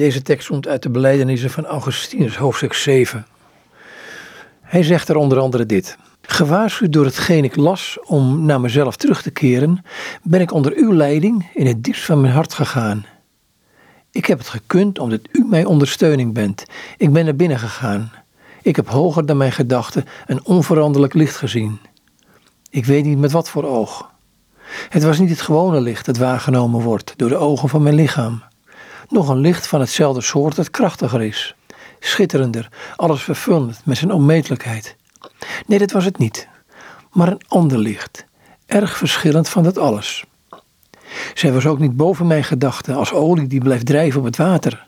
Deze tekst komt uit de belijdenissen van Augustinus, hoofdstuk 7. Hij zegt er onder andere dit. Gewaarschuwd door hetgeen ik las om naar mezelf terug te keren, ben ik onder uw leiding in het diepst van mijn hart gegaan. Ik heb het gekund omdat u mijn ondersteuning bent. Ik ben naar binnen gegaan. Ik heb hoger dan mijn gedachten een onveranderlijk licht gezien. Ik weet niet met wat voor oog. Het was niet het gewone licht dat waargenomen wordt door de ogen van mijn lichaam. Nog een licht van hetzelfde soort dat krachtiger is, schitterender, alles vervullend met zijn onmetelijkheid. Nee, dat was het niet, maar een ander licht, erg verschillend van dat alles. Zij was ook niet boven mijn gedachten als olie die blijft drijven op het water,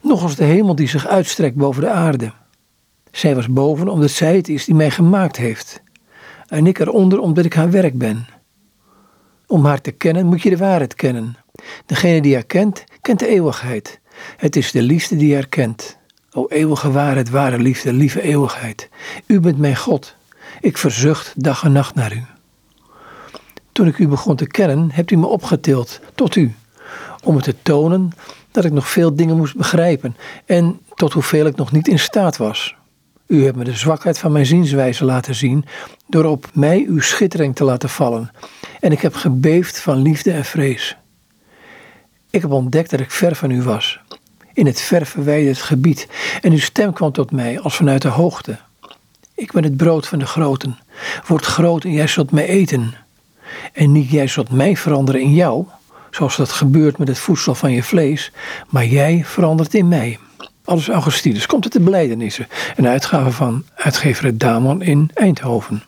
nog als de hemel die zich uitstrekt boven de aarde. Zij was boven omdat zij het is die mij gemaakt heeft, en ik eronder omdat ik haar werk ben. Om haar te kennen moet je de waarheid kennen. Degene die haar kent, de eeuwigheid. Het is de liefde die haar kent. O eeuwige waarheid, ware liefde, lieve eeuwigheid. U bent mijn God. Ik verzucht dag en nacht naar u. Toen ik u begon te kennen, hebt u me opgetild tot u, om me te tonen dat ik nog veel dingen moest begrijpen en tot hoeveel ik nog niet in staat was. U hebt me de zwakheid van mijn zienswijze laten zien door op mij uw schittering te laten vallen. En ik heb gebeefd van liefde en vrees. Ik heb ontdekt dat ik ver van u was, in het ver verwijderd gebied, en uw stem kwam tot mij als vanuit de hoogte. Ik ben het brood van de groten. Word groot en jij zult mij eten. En niet jij zult mij veranderen in jou, zoals dat gebeurt met het voedsel van je vlees, maar jij verandert in mij. Alles Augustinus komt het de Belijdenissen, een uitgave van uitgever Damon in Eindhoven.